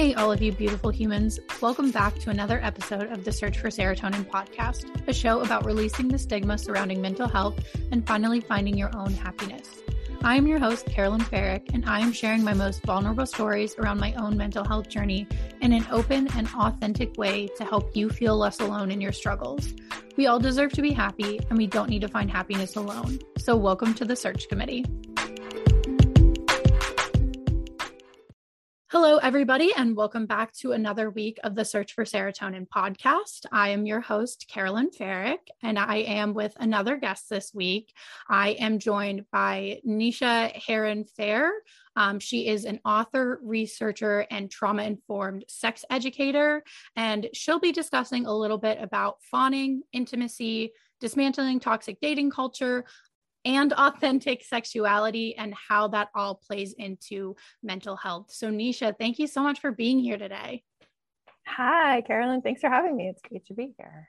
Hey, all of you beautiful humans. Welcome back to another episode of the Search for Serotonin podcast, a show about releasing the stigma surrounding mental health and finally finding your own happiness. I am your host, Carolyn Ferrick, and I am sharing my most vulnerable stories around my own mental health journey in an open and authentic way to help you feel less alone in your struggles. We all deserve to be happy, and we don't need to find happiness alone. So, welcome to the Search Committee. Hello, everybody, and welcome back to another week of the Search for Serotonin podcast. I am your host, Carolyn Ferrick, and I am with another guest this week. I am joined by Nischa Heron Phair. Um, she is an author, researcher, and trauma informed sex educator, and she'll be discussing a little bit about fawning, intimacy, dismantling toxic dating culture, and authentic sexuality and how that all plays into mental health. So, Nischa, thank you so much for being here today. Hi, Carolyn. Thanks for having me. It's great to be here.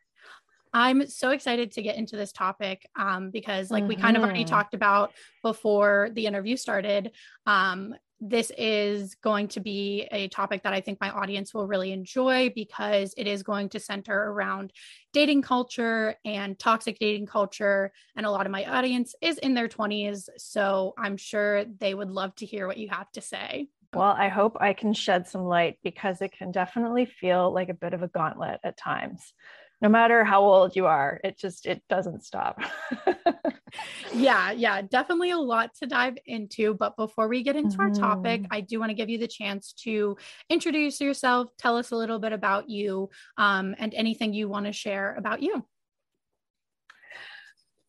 I'm so excited to get into this topic um, because, like, mm-hmm. we kind of already mm-hmm. talked about before the interview started. Um, this is going to be a topic that I think my audience will really enjoy because it is going to center around dating culture and toxic dating culture. And a lot of my audience is in their 20s. So I'm sure they would love to hear what you have to say. Well, I hope I can shed some light because it can definitely feel like a bit of a gauntlet at times no matter how old you are it just it doesn't stop yeah yeah definitely a lot to dive into but before we get into mm-hmm. our topic mm-hmm. i do want to give you the chance to introduce yourself tell us a little bit about you um, and anything you want to share about you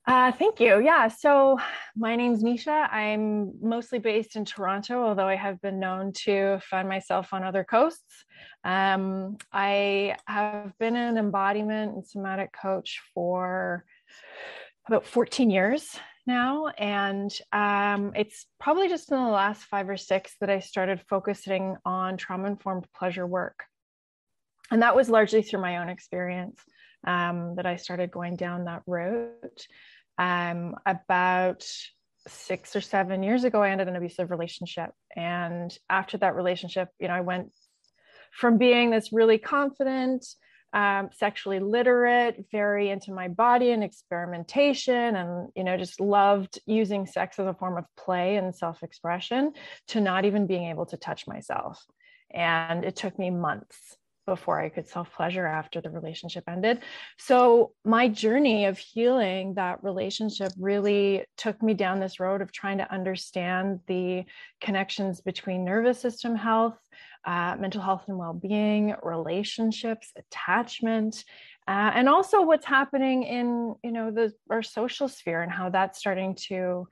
uh, thank you. Yeah. So my name's Nischa. I'm mostly based in Toronto, although I have been known to find myself on other coasts. Um, I have been an embodiment and somatic coach for about 14 years now. And um, it's probably just in the last five or six that I started focusing on trauma informed pleasure work. And that was largely through my own experience um, that I started going down that route. Um, about six or seven years ago, I ended an abusive relationship. And after that relationship, you know, I went from being this really confident, um, sexually literate, very into my body and experimentation, and you know, just loved using sex as a form of play and self-expression, to not even being able to touch myself. And it took me months before I could self pleasure after the relationship ended. So, my journey of healing that relationship really took me down this road of trying to understand the connections between nervous system health, uh, mental health and well being, relationships, attachment. Uh, and also what's happening in you know the our social sphere and how that's starting to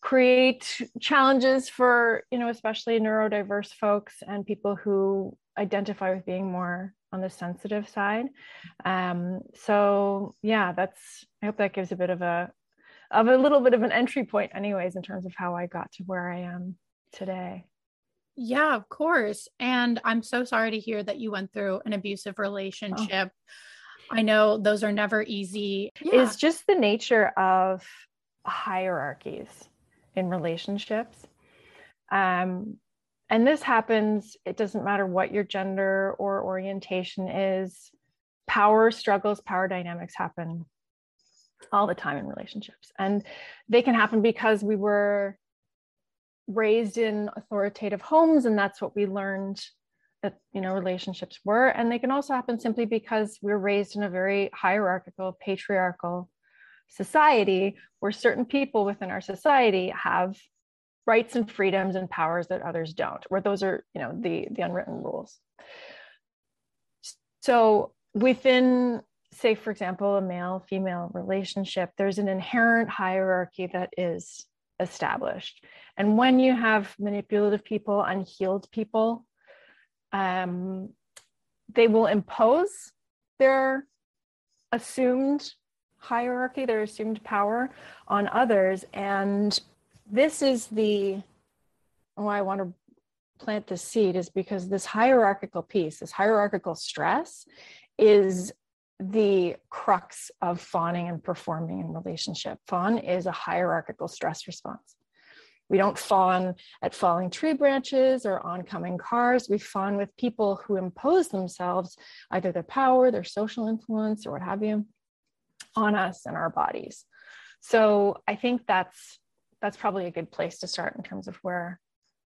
create challenges for you know especially neurodiverse folks and people who identify with being more on the sensitive side. Um, so yeah that's i hope that gives a bit of a of a little bit of an entry point anyways in terms of how i got to where i am today. Yeah of course. And i'm so sorry to hear that you went through an abusive relationship. Oh. i know those are never easy. Yeah. it's just the nature of hierarchies in relationships. Um, and this happens, it doesn't matter what your gender or orientation is, power struggles, power dynamics happen all the time in relationships. And they can happen because we were raised in authoritative homes and that's what we learned that you know relationships were and they can also happen simply because we're raised in a very hierarchical patriarchal society where certain people within our society have rights and freedoms and powers that others don't where those are you know the the unwritten rules. So within say for example a male female relationship there's an inherent hierarchy that is established. And when you have manipulative people unhealed people um, they will impose their assumed hierarchy, their assumed power on others. And this is the why I want to plant the seed is because this hierarchical piece, this hierarchical stress, is the crux of fawning and performing in relationship. Fawn is a hierarchical stress response. We don't fawn at falling tree branches or oncoming cars. We fawn with people who impose themselves, either their power, their social influence, or what have you, on us and our bodies. So I think that's that's probably a good place to start in terms of where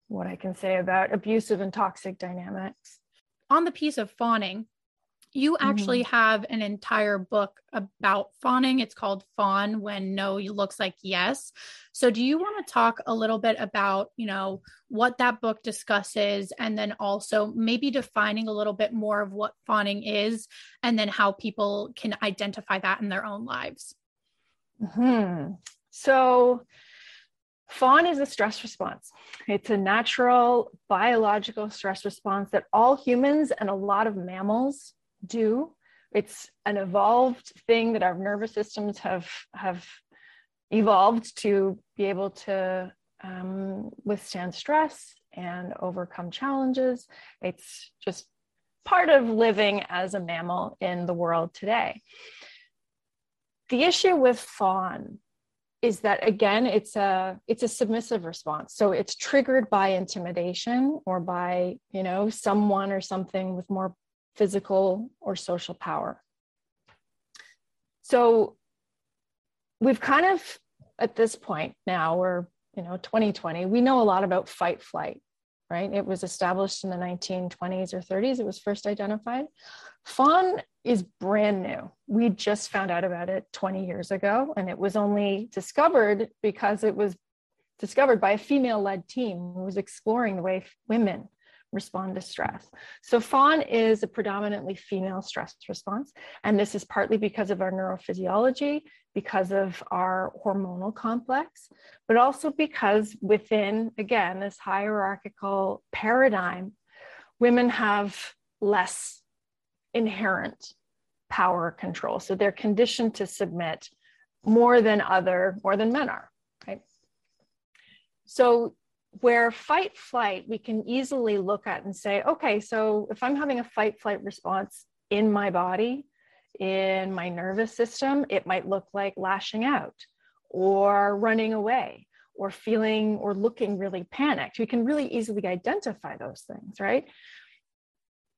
what I can say about abusive and toxic dynamics. On the piece of fawning, you actually mm-hmm. have an entire book about fawning. It's called Fawn When No Looks Like Yes. So, do you want to talk a little bit about, you know, what that book discusses and then also maybe defining a little bit more of what fawning is and then how people can identify that in their own lives? Hmm. So, Fawn is a stress response. It's a natural biological stress response that all humans and a lot of mammals do. It's an evolved thing that our nervous systems have have evolved to be able to um, withstand stress and overcome challenges. It's just part of living as a mammal in the world today. The issue with fawn is that again it's a it's a submissive response so it's triggered by intimidation or by you know someone or something with more physical or social power. So we've kind of at this point now we're you know 2020 we know a lot about fight flight right? It was established in the 1920s or 30s it was first identified. Fawn is brand new. We just found out about it 20 years ago and it was only discovered because it was discovered by a female led team who was exploring the way women respond to stress. So fawn is a predominantly female stress response. And this is partly because of our neurophysiology, because of our hormonal complex, but also because within, again, this hierarchical paradigm, women have less inherent power control. So they're conditioned to submit more than other, more than men are, right? So where fight flight we can easily look at and say okay so if i'm having a fight flight response in my body in my nervous system it might look like lashing out or running away or feeling or looking really panicked. We can really easily identify those things right?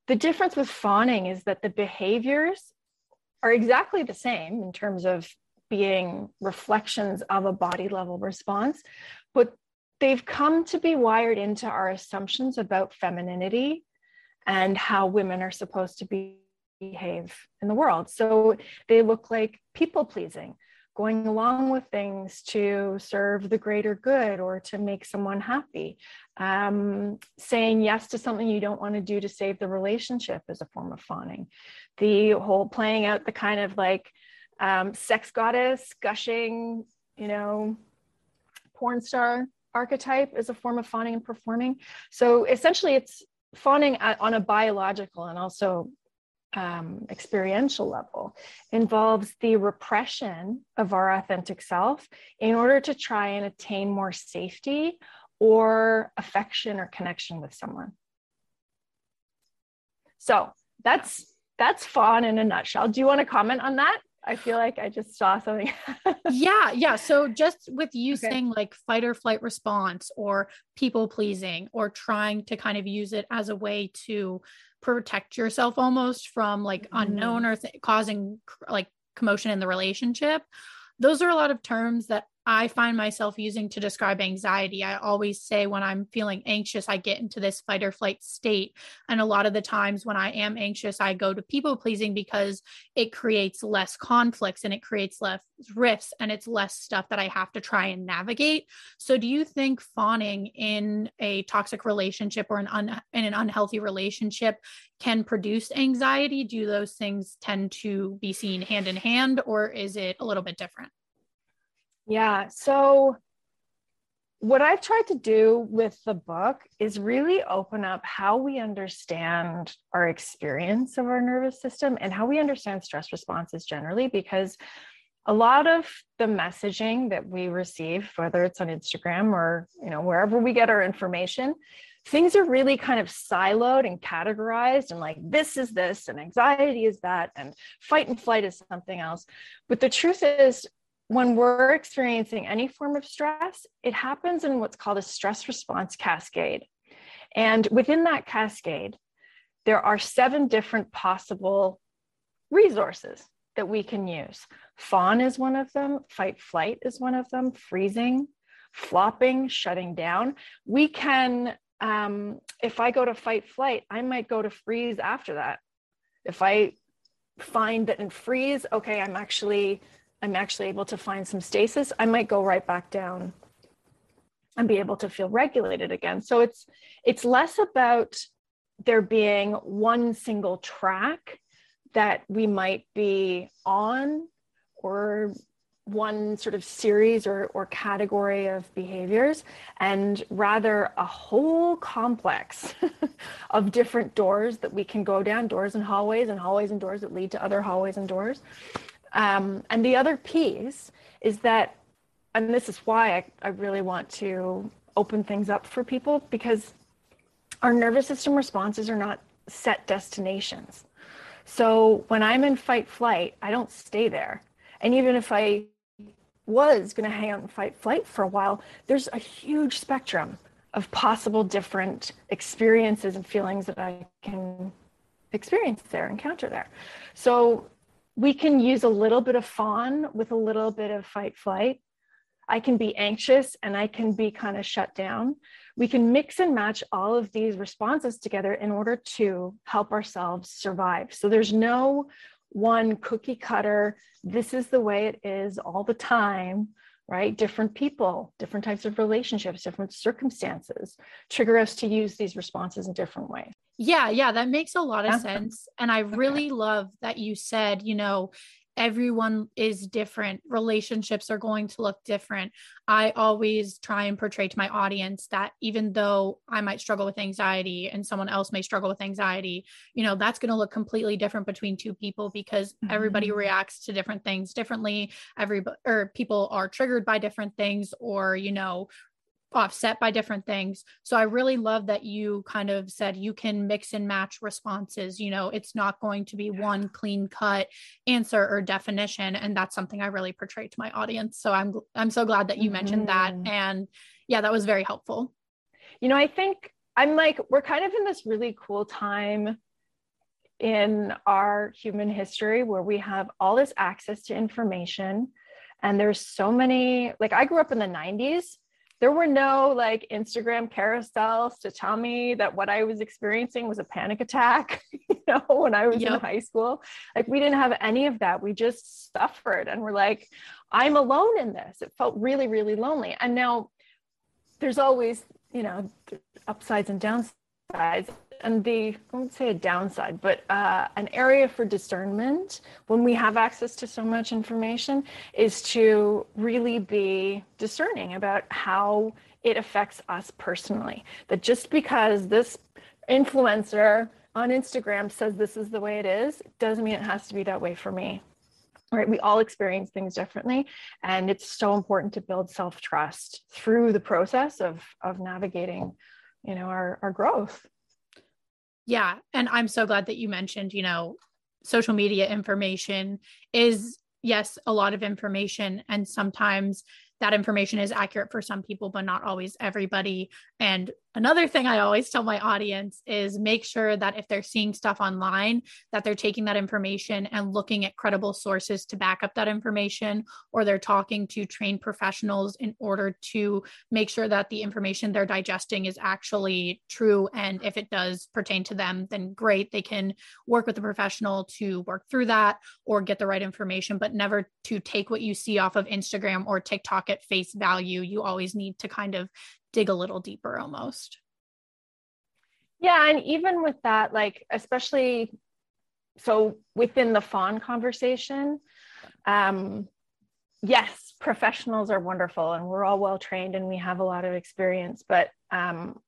The difference with fawning is that the behaviors are exactly the same in terms of being reflections of a body level response but they've come to be wired into our assumptions about femininity and how women are supposed to be, behave in the world. So they look like people pleasing, going along with things to serve the greater good or to make someone happy. Um, saying yes to something you don't want to do to save the relationship is a form of fawning. The whole playing out the kind of like um, sex goddess, gushing, you know, porn star archetype is a form of fawning and performing. So essentially, it's fawning on a biological and also um, experiential level involves the repression of our authentic self in order to try and attain more safety or affection or connection with someone. So that's that's fawn in a nutshell. Do you want to comment on that? I feel like I just saw something. yeah, yeah. So just with you okay. saying like fight or flight response or people pleasing or trying to kind of use it as a way to protect yourself almost from like mm-hmm. unknown or th- causing like commotion in the relationship. Those are a lot of terms that I find myself using to describe anxiety. I always say when I'm feeling anxious, I get into this fight or flight state. And a lot of the times when I am anxious, I go to people pleasing because it creates less conflicts and it creates less rifts and it's less stuff that I have to try and navigate. So, do you think fawning in a toxic relationship or an un- in an unhealthy relationship can produce anxiety? Do those things tend to be seen hand in hand, or is it a little bit different? Yeah. So, what I've tried to do with the book is really open up how we understand our experience of our nervous system and how we understand stress responses generally, because a lot of the messaging that we receive, whether it's on Instagram or you know wherever we get our information, things are really kind of siloed and categorized and like this is this and anxiety is that and fight and flight is something else. But the truth is when we're experiencing any form of stress, it happens in what's called a stress response cascade. And within that cascade, there are seven different possible resources that we can use. Fawn is one of them, fight flight is one of them, freezing, flopping, shutting down. We can, um, if I go to fight flight, I might go to freeze after that. If I find that in freeze, okay, I'm actually I'm actually able to find some stasis, I might go right back down and be able to feel regulated again. So it's it's less about there being one single track that we might be on or one sort of series or, or category of behaviors and rather a whole complex of different doors that we can go down doors and hallways and hallways and doors that lead to other hallways and doors um, and the other piece is that, and this is why I, I really want to open things up for people because our nervous system responses are not set destinations. So when I'm in fight flight, I don't stay there. And even if I was going to hang out in fight flight for a while, there's a huge spectrum of possible different experiences and feelings that I can experience there, encounter there. So we can use a little bit of fawn with a little bit of fight flight. I can be anxious and I can be kind of shut down. We can mix and match all of these responses together in order to help ourselves survive. So there's no one cookie cutter, this is the way it is all the time, right? Different people, different types of relationships, different circumstances trigger us to use these responses in different ways. Yeah, yeah, that makes a lot of yeah. sense. And I really love that you said, you know, everyone is different. Relationships are going to look different. I always try and portray to my audience that even though I might struggle with anxiety and someone else may struggle with anxiety, you know, that's going to look completely different between two people because mm-hmm. everybody reacts to different things differently. Every or people are triggered by different things or, you know, offset by different things. So I really love that you kind of said you can mix and match responses. You know, it's not going to be one clean cut answer or definition and that's something I really portray to my audience. So I'm I'm so glad that you mm-hmm. mentioned that mm-hmm. and yeah, that was very helpful. You know, I think I'm like we're kind of in this really cool time in our human history where we have all this access to information and there's so many like I grew up in the 90s there were no like Instagram carousels to tell me that what I was experiencing was a panic attack, you know, when I was yep. in high school. Like we didn't have any of that. We just suffered and we're like, I'm alone in this. It felt really, really lonely. And now there's always, you know, upsides and downsides and the I won't say a downside, but uh, an area for discernment when we have access to so much information is to really be discerning about how it affects us personally. That just because this influencer on Instagram says this is the way it is, doesn't mean it has to be that way for me. Right? We all experience things differently, and it's so important to build self trust through the process of of navigating, you know, our our growth. Yeah. And I'm so glad that you mentioned, you know, social media information is, yes, a lot of information. And sometimes that information is accurate for some people, but not always everybody. And another thing I always tell my audience is make sure that if they're seeing stuff online, that they're taking that information and looking at credible sources to back up that information, or they're talking to trained professionals in order to make sure that the information they're digesting is actually true. And if it does pertain to them, then great. They can work with a professional to work through that or get the right information, but never to take what you see off of Instagram or TikTok at face value. You always need to kind of dig a little deeper almost. Yeah. And even with that, like, especially so within the fawn conversation, um, yes, professionals are wonderful and we're all well trained and we have a lot of experience, but um,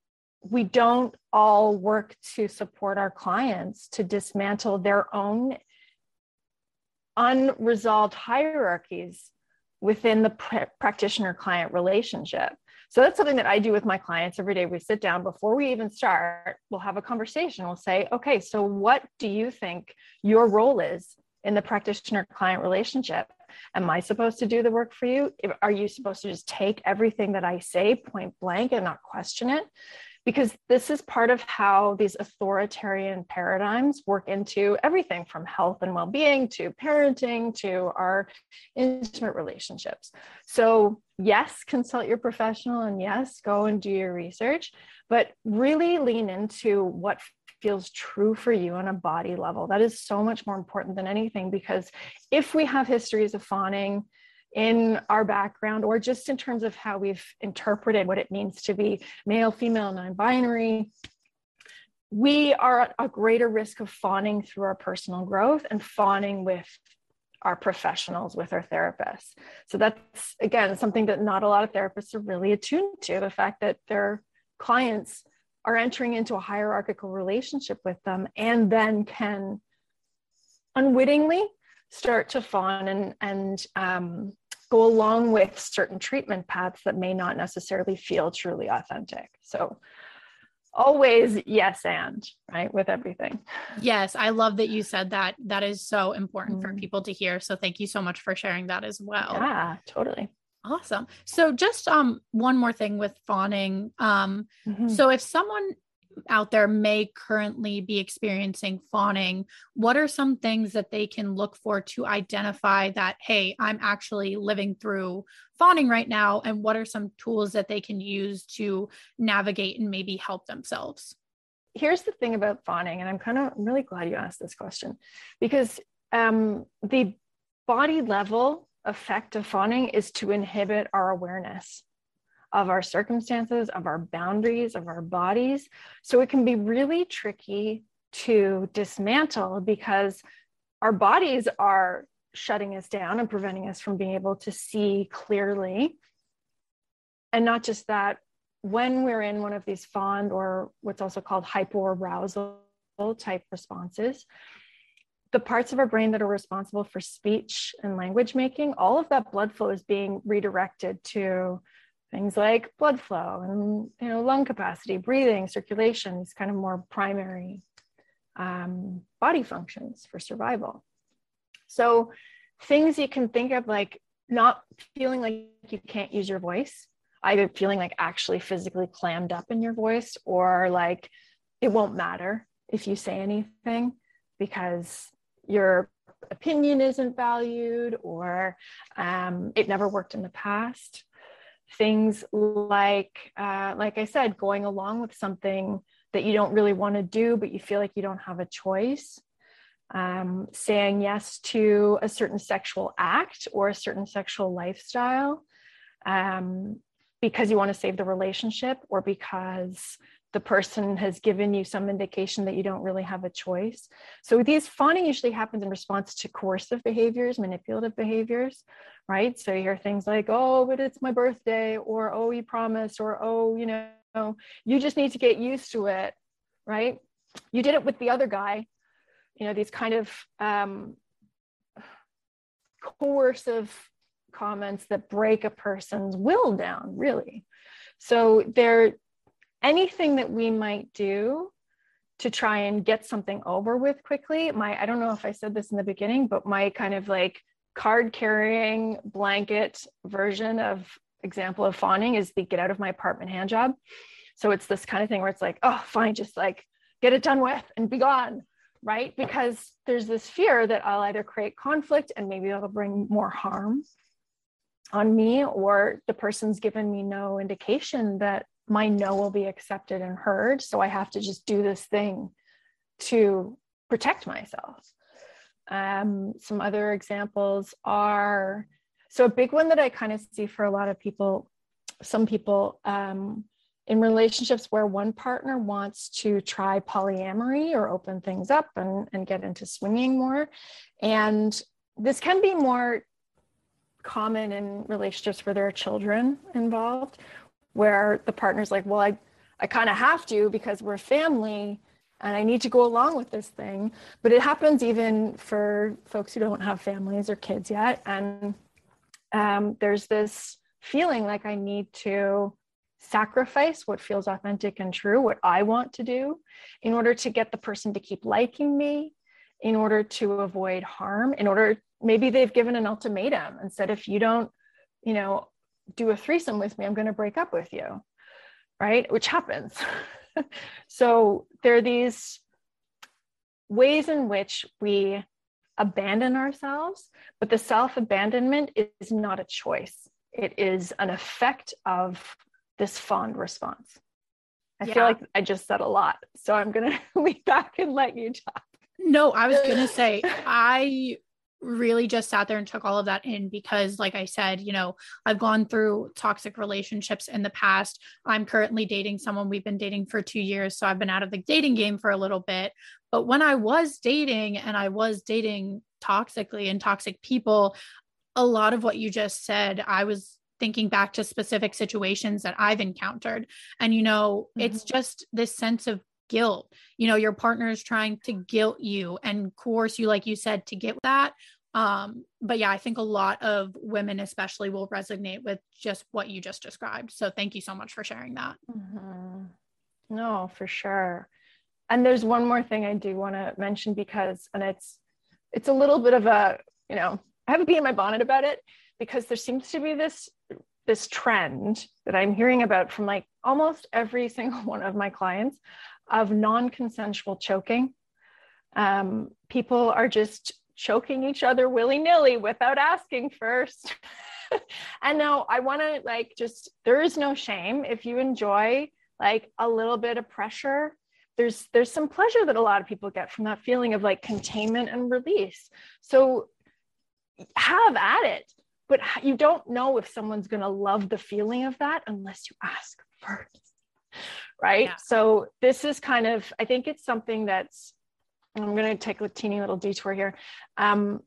we don't all work to support our clients to dismantle their own unresolved hierarchies within the pr- practitioner client relationship. So that's something that I do with my clients every day. We sit down before we even start, we'll have a conversation. We'll say, okay, so what do you think your role is in the practitioner client relationship? am I supposed to do the work for you? Are you supposed to just take everything that I say point blank and not question it? Because this is part of how these authoritarian paradigms work into everything from health and well being to parenting to our intimate relationships. So, yes, consult your professional and yes, go and do your research, but really lean into what feels true for you on a body level. That is so much more important than anything because if we have histories of fawning in our background or just in terms of how we've interpreted what it means to be male, female, non binary, we are at a greater risk of fawning through our personal growth and fawning with our professionals, with our therapists. So that's, again, something that not a lot of therapists are really attuned to the fact that their clients are entering into a hierarchical relationship with them and then can unwittingly start to fawn and, and um, go along with certain treatment paths that may not necessarily feel truly authentic. So, always yes and right with everything yes i love that you said that that is so important mm-hmm. for people to hear so thank you so much for sharing that as well yeah totally Awesome. So just um one more thing with fawning. Um mm-hmm. so if someone out there may currently be experiencing fawning, what are some things that they can look for to identify that hey, I'm actually living through fawning right now and what are some tools that they can use to navigate and maybe help themselves? Here's the thing about fawning and I'm kind of really glad you asked this question because um the body level effect of fawning is to inhibit our awareness of our circumstances, of our boundaries, of our bodies. So it can be really tricky to dismantle because our bodies are shutting us down and preventing us from being able to see clearly. And not just that, when we're in one of these fawn or what's also called hypoarousal type responses, the parts of our brain that are responsible for speech and language making, all of that blood flow is being redirected to things like blood flow and you know lung capacity, breathing, circulation, these kind of more primary um, body functions for survival. So things you can think of like not feeling like you can't use your voice, either feeling like actually physically clammed up in your voice or like it won't matter if you say anything because your opinion isn't valued or um, it never worked in the past things like uh, like i said going along with something that you don't really want to do but you feel like you don't have a choice. Um, saying yes to a certain sexual act or a certain sexual lifestyle um, because you want to save the relationship or because the person has given you some indication that you don't really have a choice. So these fawning usually happens in response to coercive behaviors, manipulative behaviors, right? So you hear things like, oh, but it's my birthday, or oh, you promised, or oh, you know, you just need to get used to it, right? You did it with the other guy. You know, these kind of um, coercive comments that break a person's will down, really. So they're anything that we might do to try and get something over with quickly my i don't know if i said this in the beginning but my kind of like card carrying blanket version of example of fawning is the get out of my apartment hand job. So it's this kind of thing where it's like oh fine just like get it done with and be gone right? Because there's this fear that i'll either create conflict and maybe that'll bring more harm on me or the person's given me no indication that my no will be accepted and heard. So I have to just do this thing to protect myself. Um, some other examples are so a big one that I kind of see for a lot of people, some people um, in relationships where one partner wants to try polyamory or open things up and, and get into swinging more. And this can be more common in relationships where there are children involved where the partner's like, well, I, I kind of have to because we're family and I need to go along with this thing. But it happens even for folks who don't have families or kids yet. And um, there's this feeling like I need to sacrifice what feels authentic and true, what I want to do, in order to get the person to keep liking me, in order to avoid harm, in order maybe they've given an ultimatum and said if you don't you know do a threesome with me i'm going to break up with you right? Which happens. So there are these ways in which we abandon ourselves but the self abandonment is not a choice. It is an effect of this fawn response. I yeah. feel like i just said a lot so i'm going to lean back and let you talk. No i was going to say i really just sat there and took all of that in because like i said you know i've gone through toxic relationships in the past. I'm currently dating someone we've been dating for 2 years so i've been out of the dating game for a little bit. But when i was dating and i was dating toxically and toxic people a lot of what you just said i was thinking back to specific situations that i've encountered. And you know mm-hmm. it's just this sense of guilt. You know, your partner is trying to guilt you and coerce you, like you said, to get that. Um, but yeah, I think a lot of women, especially, will resonate with just what you just described. So thank you so much for sharing that. Mm-hmm. No, for sure. And there's one more thing I do want to mention because, and it's it's a little bit of a, you know, I have a bee in my bonnet about it because there seems to be this this trend that I'm hearing about from like almost every single one of my clients of non consensual choking. Um, people are just choking each other willy nilly without asking first. and now I want to like just, there is no shame if you enjoy like a little bit of pressure. There's there's some pleasure that a lot of people get from that feeling of like containment and release. So have at it, but you don't know if someone's going to love the feeling of that unless you ask first right? Yeah. so this is kind of i think it's something that's i'm going to take a teeny little detour here. Um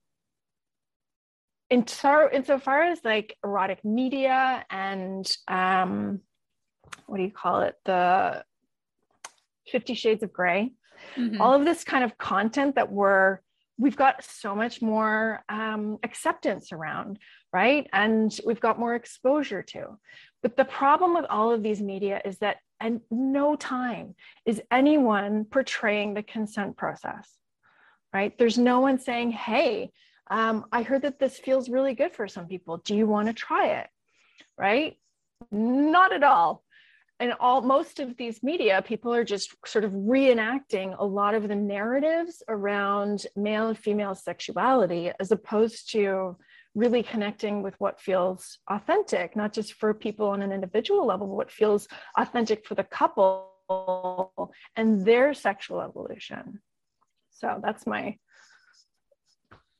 in so insofar as like erotic media and um what do you call it? The 50 shades of gray mm-hmm. all of this kind of content that we're we've got so much more um, acceptance around right and we've got more exposure to but the problem with all of these media is that and no time is anyone portraying the consent process, right? There's no one saying, hey, um, I heard that this feels really good for some people. Do you want to try it? Right? Not at all. And all most of these media, people are just sort of reenacting a lot of the narratives around male and female sexuality as opposed to really connecting with what feels authentic, not just for people on an individual level, but what feels authentic for the couple and their sexual evolution. So that's my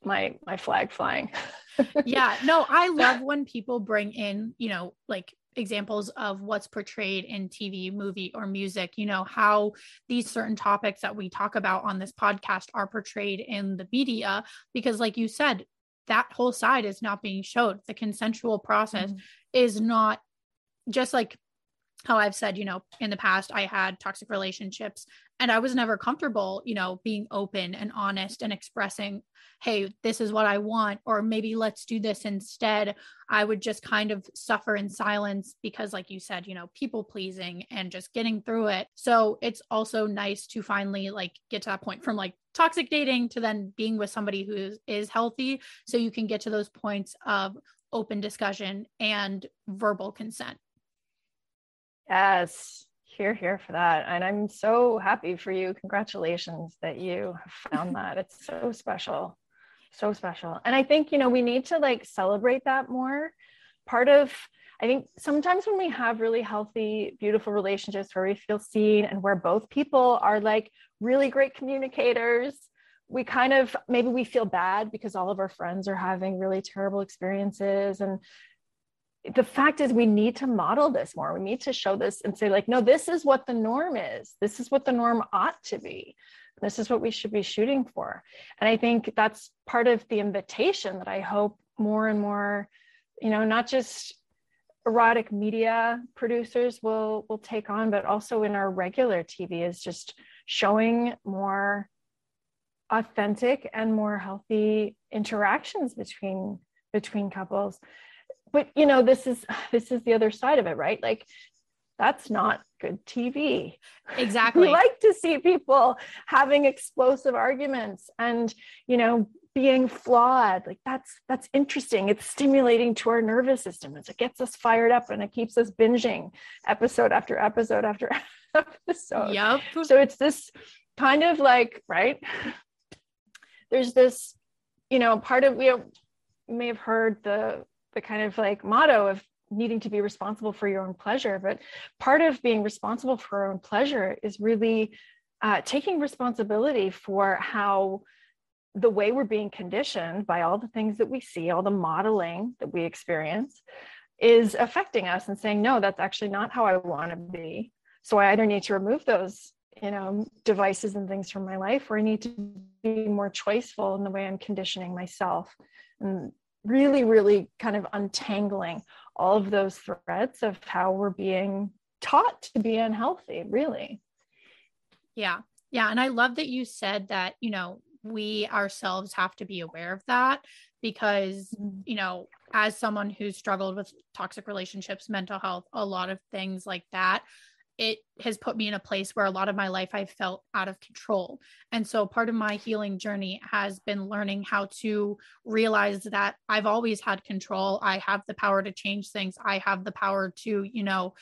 my my flag flying. yeah, no, I love when people bring in, you know, like examples of what's portrayed in TV, movie, or music, you know, how these certain topics that we talk about on this podcast are portrayed in the media. Because, like you said, that whole side is not being showed. The consensual process mm-hmm. is not just like how I've said, you know, in the past, I had toxic relationships and I was never comfortable, you know, being open and honest and expressing, hey, this is what I want, or maybe let's do this instead. I would just kind of suffer in silence because, like you said, you know, people pleasing and just getting through it. So it's also nice to finally like get to that point from like toxic dating to then being with somebody who is, is healthy. So you can get to those points of open discussion and verbal consent. Yes, hear, hear for that. And I'm so happy for you. Congratulations that you have found that. It's so special, so special. And I think, you know, we need to like celebrate that more. Part of, I think sometimes when we have really healthy, beautiful relationships where we feel seen and where both people are like really great communicators, we kind of maybe we feel bad because all of our friends are having really terrible experiences and the fact is we need to model this more. We need to show this and say like no this is what the norm is. This is what the norm ought to be. This is what we should be shooting for. And i think that's part of the invitation that i hope more and more you know not just erotic media producers will will take on but also in our regular tv is just showing more authentic and more healthy interactions between between couples but you know this is this is the other side of it right? Like that's not good tv exactly we like to see people having explosive arguments and you know being flawed. Like that's that's interesting. It's stimulating to our nervous system it gets us fired up and it keeps us binging episode after episode after episode. Yep so it's this kind of like right? There's this you know part of we may have heard the the kind of like motto of needing to be responsible for your own pleasure but part of being responsible for our own pleasure is really uh, taking responsibility for how the way we're being conditioned by all the things that we see, all the modeling that we experience, is affecting us and saying, no, that's actually not how I want to be. So I either need to remove those, you know, devices and things from my life, or I need to be more choiceful in the way I'm conditioning myself. And really, really kind of untangling all of those threads of how we're being taught to be unhealthy, really. Yeah. Yeah. And I love that you said that, you know, we ourselves have to be aware of that because mm-hmm. you know as someone who's struggled with toxic relationships mental health a lot of things like that it has put me in a place where a lot of my life I felt out of control. And so part of my healing journey has been learning how to realize that I've always had control. I have the power to change things. I have the power to, you know,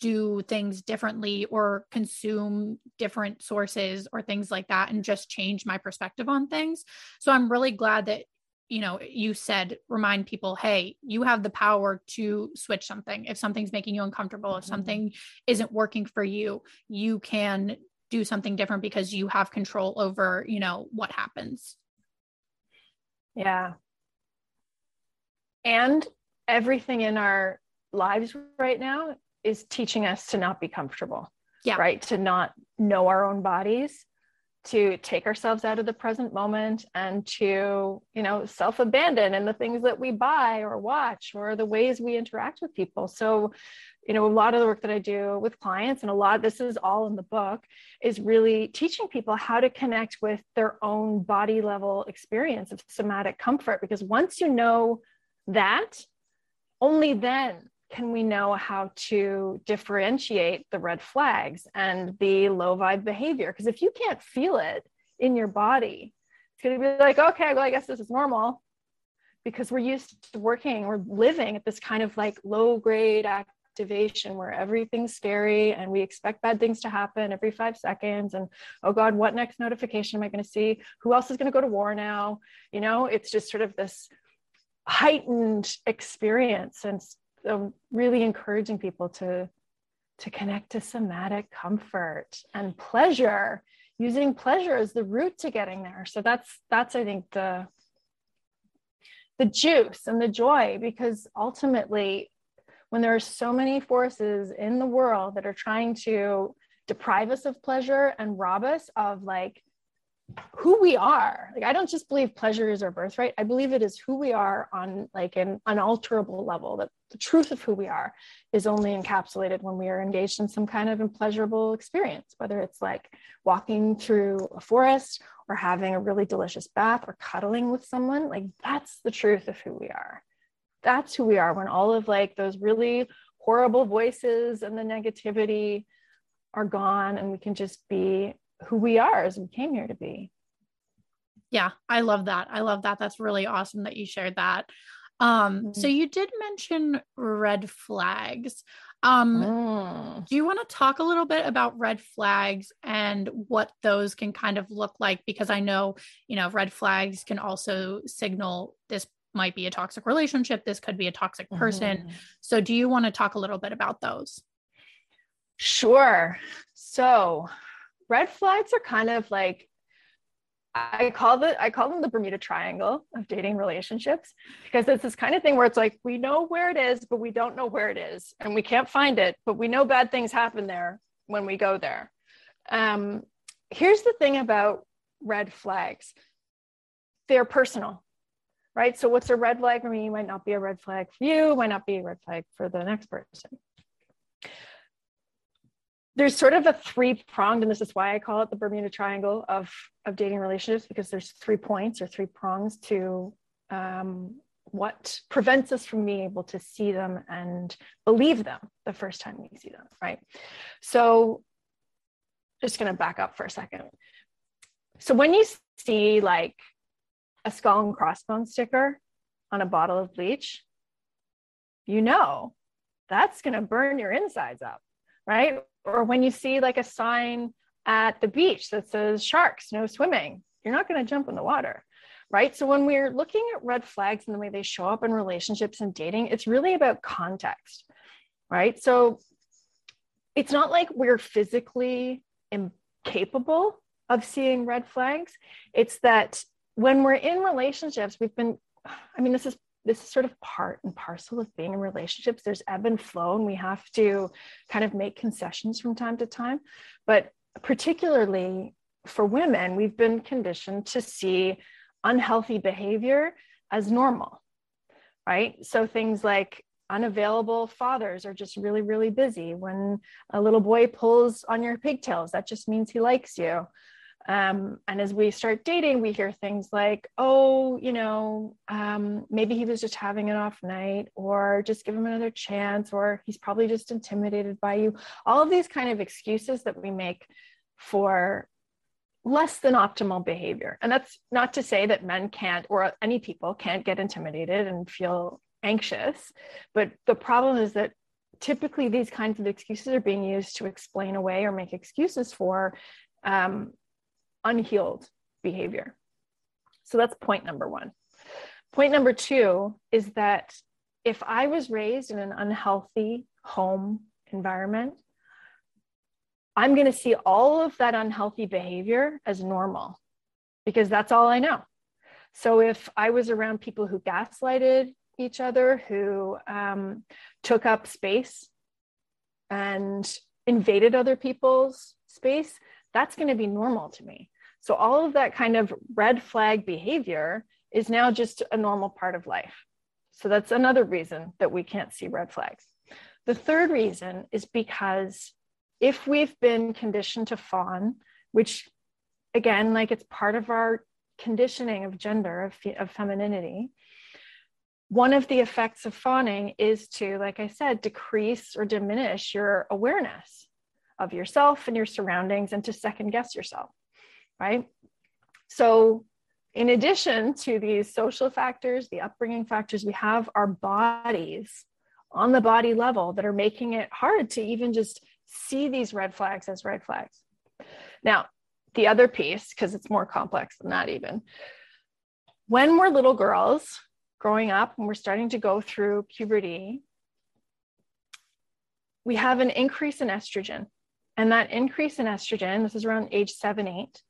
do things differently or consume different sources or things like that and just change my perspective on things. So I'm really glad that you know you said remind people hey you have the power to switch something if something's making you uncomfortable if mm-hmm. something isn't working for you you can do something different because you have control over you know what happens yeah and everything in our lives right now is teaching us to not be comfortable. Yeah. Right. To not know our own bodies, to take ourselves out of the present moment and to, you know, self abandon in the things that we buy or watch or the ways we interact with people. So, you know, a lot of the work that I do with clients and a lot, this is all in the book, is really teaching people how to connect with their own body level experience of somatic comfort. Because once you know that, only then can we know how to differentiate the red flags and the low vibe behavior? Because if you can't feel it in your body, it's going to be like, okay, well, I guess this is normal because we're used to working, we're living at this kind of like low grade activation where everything's scary and we expect bad things to happen every five seconds. And oh God, what next notification am I going to see? Who else is going to go to war now? You know, it's just sort of this heightened experience and really encouraging people to to connect to somatic comfort and pleasure using pleasure as the route to getting there. So that's that's i think the the juice and the joy because ultimately when there are so many forces in the world that are trying to deprive us of pleasure and rob us of like who we are. Like I don't just believe pleasure is our birthright. I believe it is who we are on like an unalterable level. That the truth of who we are is only encapsulated when we are engaged in some kind of unpleasurable experience, whether it's like walking through a forest or having a really delicious bath or cuddling with someone. Like that's the truth of who we are. That's who we are when all of like those really horrible voices and the negativity are gone and we can just be who we are as we came here to be. Yeah, I love that. I love that. That's really awesome that you shared that. Um, mm-hmm. so you did mention red flags. Um, mm. do you want to talk a little bit about red flags and what those can kind of look like? Because I know, you know, red flags can also signal this might be a toxic relationship, this could be a toxic person. Mm-hmm. So do you want to talk a little bit about those? Sure. So red flags are kind of like I call the I call them the Bermuda Triangle of dating relationships because it's this kind of thing where it's like we know where it is, but we don't know where it is, and we can't find it, but we know bad things happen there when we go there. Um, here's the thing about red flags: they're personal, right? So what's a red flag for me might not be a red flag for you, might not be a red flag for the next person there's sort of a three pronged, and this is why I call it the Bermuda Triangle of of dating relationships because there's three points or three prongs to um, what prevents us from being able to see them and believe them the first time we see them, right? So, just going to back up for a second. So when you see like a skull and crossbones sticker on a bottle of bleach, you know that's going to burn your insides up, right? Or when you see like a sign at the beach that says sharks, no swimming, you're not going to jump in the water, right? So when we're looking at red flags and the way they show up in relationships and dating, it's really about context, right? So it's not like we're physically incapable of seeing red flags. It's that when we're in relationships, we've been, I mean, this is this is sort of part and parcel of being in relationships. There's ebb and flow, and we have to kind of make concessions from time to time. But particularly for women, we've been conditioned to see unhealthy behavior as normal, right? So things like unavailable fathers are just really, really busy. When a little boy pulls on your pigtails, that just means he likes you. Um, and as we start dating, we hear things like, oh, you know, um, maybe he was just having an off night, or just give him another chance, or he's probably just intimidated by you. All of these kind of excuses that we make for less than optimal behavior. And that's not to say that men can't, or any people can't get intimidated and feel anxious. But the problem is that typically these kinds of excuses are being used to explain away or make excuses for um, unhealed behavior. So that's point number one. Point number two is that if I was raised in an unhealthy home environment, I'm going to see all of that unhealthy behavior as normal because that's all I know. So if I was around people who gaslighted each other, who um, took up space and invaded other people's space, that's going to be normal to me. So all of that kind of red flag behavior is now just a normal part of life. So that's another reason that we can't see red flags. The third reason is because if we've been conditioned to fawn, which again, like it's part of our conditioning of gender, of, of femininity, one of the effects of fawning is to, like I said, decrease or diminish your awareness of yourself and your surroundings and to second guess yourself right? So, in addition to these social factors, the upbringing factors, we have our bodies on the body level that are making it hard to even just see these red flags as red flags. Now, the other piece, because it's more complex than that, even when we're little girls growing up and we're starting to go through puberty, we have an increase in estrogen. And that increase in estrogen, this is around age seven, eight,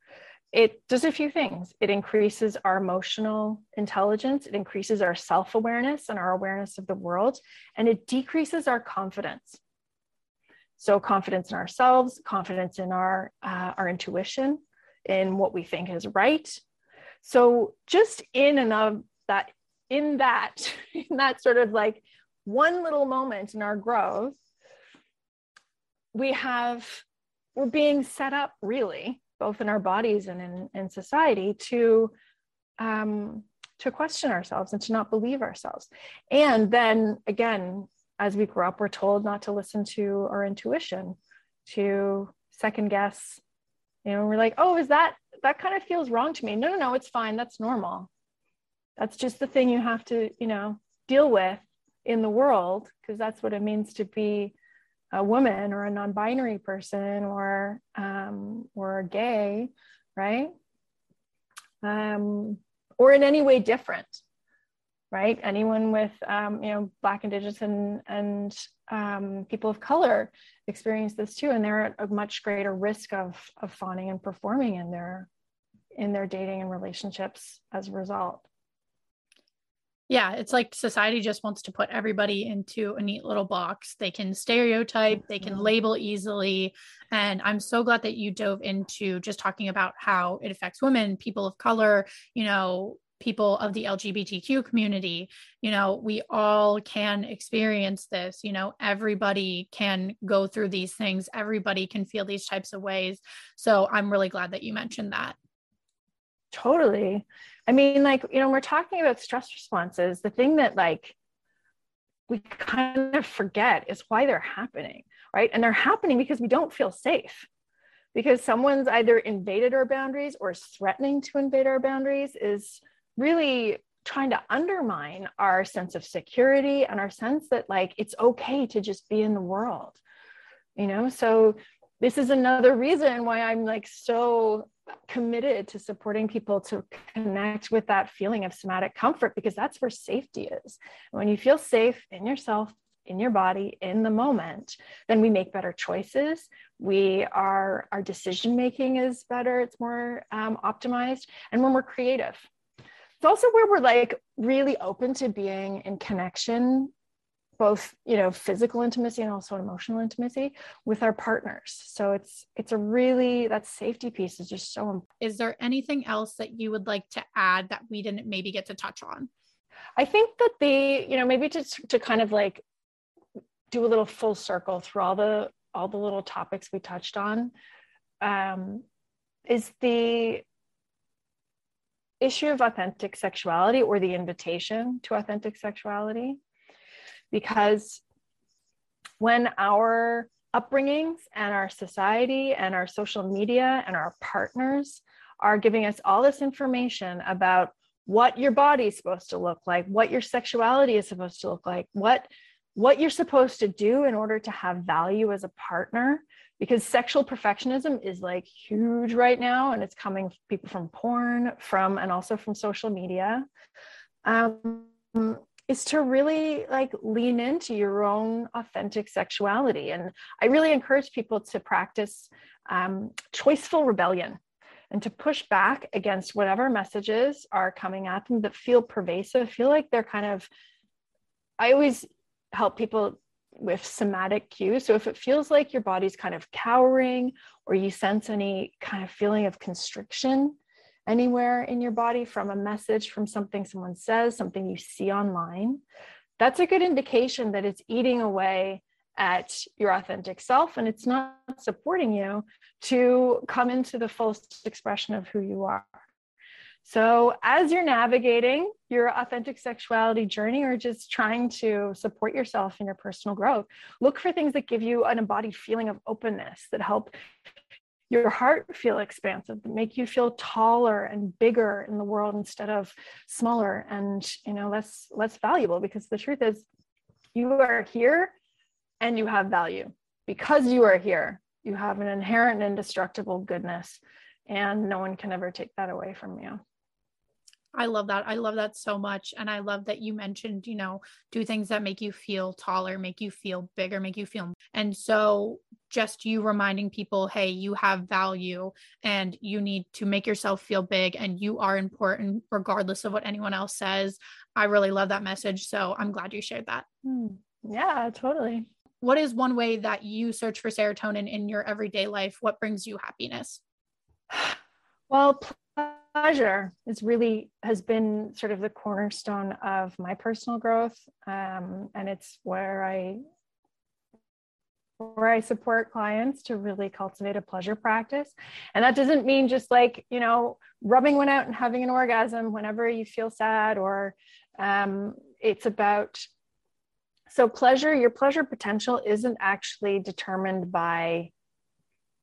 it does a few things. It increases our emotional intelligence, it increases our self awareness and our awareness of the world, and it decreases our confidence. So, confidence in ourselves, confidence in our, uh, our intuition, in what we think is right. So, just in and of that, in that, in that sort of like one little moment in our growth, we have, we're being set up really both in our bodies and in, in society to um, to question ourselves and to not believe ourselves. And then again as we grow up we're told not to listen to our intuition to second guess. You know we're like oh is that that kind of feels wrong to me. No no no it's fine that's normal. That's just the thing you have to you know deal with in the world because that's what it means to be a woman or a non-binary person or um, or gay, right? Um, or in any way different, right? Anyone with um, you know Black, Indigenous, and and um, people of color experience this too, and they're at a much greater risk of of fawning and performing in their in their dating and relationships as a result. Yeah, it's like society just wants to put everybody into a neat little box. They can stereotype, they can mm-hmm. label easily. And I'm so glad that you dove into just talking about how it affects women, people of color, you know, people of the LGBTQ community. You know, we all can experience this. You know, everybody can go through these things, everybody can feel these types of ways. So I'm really glad that you mentioned that. Totally. I mean, like, you know, we're talking about stress responses. The thing that, like, we kind of forget is why they're happening, right? And they're happening because we don't feel safe, because someone's either invaded our boundaries or is threatening to invade our boundaries, is really trying to undermine our sense of security and our sense that like it's okay to just be in the world you know so this is another reason why i'm like so committed to supporting people to connect with that feeling of somatic comfort because that's where safety is. When you feel safe in yourself in your body in the moment then we make better choices. We are our decision making is better it's more um, optimized and when we're creative. It's also where we're like really open to being in connection both you know physical intimacy and also emotional intimacy with our partners so it's it's a really that safety piece is just so important is there anything else that you would like to add that we didn't maybe get to touch on i think that the you know maybe to to kind of like do a little full circle through all the all the little topics we touched on um, is the issue of authentic sexuality or the invitation to authentic sexuality. Because when our upbringings and our society and our social media and our partners are giving us all this information about what your body is supposed to look like, what your sexuality is supposed to look like, what what you're supposed to do in order to have value as a partner, because sexual perfectionism is like huge right now and it's coming people from porn from and also from social media. Um, is to really like lean into your own authentic sexuality and i really encourage people to practice um, choiceful rebellion and to push back against whatever messages are coming at them that feel pervasive feel like they're kind of i always help people with somatic cues. So if it feels like your body's kind of cowering or you sense any kind of feeling of constriction anywhere in your body from a message, from something someone says, something you see online, that's a good indication that it's eating away at your authentic self and it's not supporting you to come into the fullest expression of who you are. So, as you're navigating your authentic sexuality journey or just trying to support yourself in your personal growth, look for things that give you an embodied feeling of openness that help your heart feel expansive, make you feel taller and bigger in the world instead of smaller and you know less less valuable because the truth is you are here and you have value. Because you are here, you have an inherent indestructible goodness and no one can ever take that away from you. I love that. I love that so much. And I love that you mentioned, you know, do things that make you feel taller, make you feel bigger, make you feel. And so just you reminding people, hey, you have value and you need to make yourself feel big and you are important regardless of what anyone else says. I really love that message. So I'm glad you shared that. Hmm. Yeah, totally. What is one way that you search for serotonin in your everyday life? What brings you happiness? Well, pleasure. Is really has been sort of the cornerstone of my personal growth um, and it's where i where i support clients to really cultivate a pleasure practice. And that doesn't mean just like you know rubbing one out and having an orgasm whenever you feel sad or um, it's about so pleasure your pleasure potential isn't actually determined by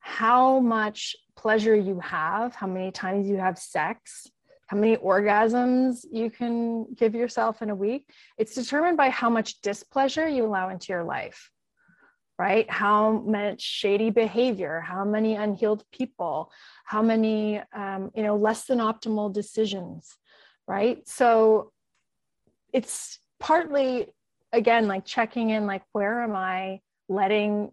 how much pleasure you have, how many times you have sex, how many orgasms you can give yourself in a week. It's determined by how much displeasure you allow into your life, right? How much shady behavior, how many unhealed people, how many, um, you know, less than optimal decisions, right? So it's partly, again, like checking in, like, where am I letting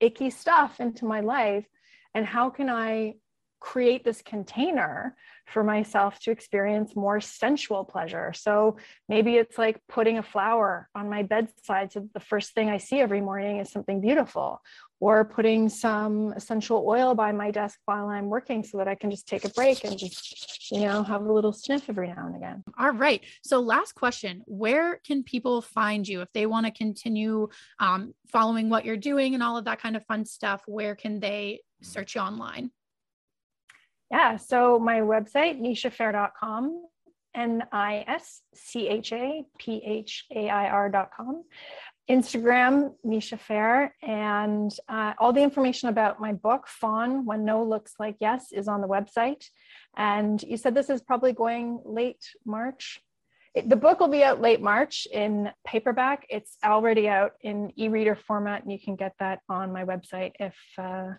icky stuff into my life and how can i create this container for myself to experience more sensual pleasure. So maybe it's like putting a flower on my bedside so the first thing I see every morning is something beautiful, or putting some essential oil by my desk while I'm working so that I can just take a break and just, you know, have a little sniff every now and again. All right. So, last question Where can people find you if they want to continue um, following what you're doing and all of that kind of fun stuff? Where can they search you online? Yeah, so my website, nischaphair.com, N I S C H A P H A I R.com. Instagram, Nischa Phair, and uh, all the information about my book, Fawn When No Looks Like Yes, is on the website. And you said this is probably going late March. It, the book will be out late March in paperback. It's already out in e-reader format, and you can get that on my website if uh,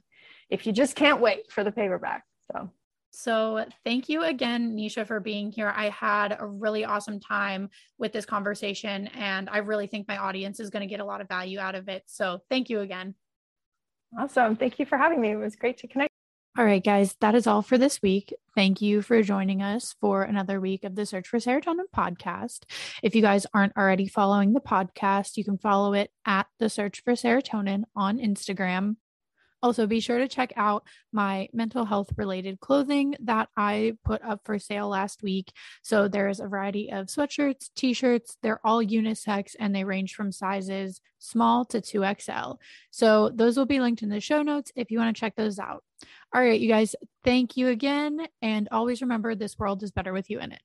if you just can't wait for the paperback. So. So, thank you again, Nischa, for being here. I had a really awesome time with this conversation, and I really think my audience is going to get a lot of value out of it. So, thank you again. Awesome. Thank you for having me. It was great to connect. All right, guys, that is all for this week. Thank you for joining us for another week of the Search for Serotonin podcast. If you guys aren't already following the podcast, you can follow it at the Search for Serotonin on Instagram. Also, be sure to check out my mental health related clothing that I put up for sale last week. So, there's a variety of sweatshirts, t shirts. They're all unisex and they range from sizes small to 2XL. So, those will be linked in the show notes if you want to check those out. All right, you guys, thank you again. And always remember this world is better with you in it.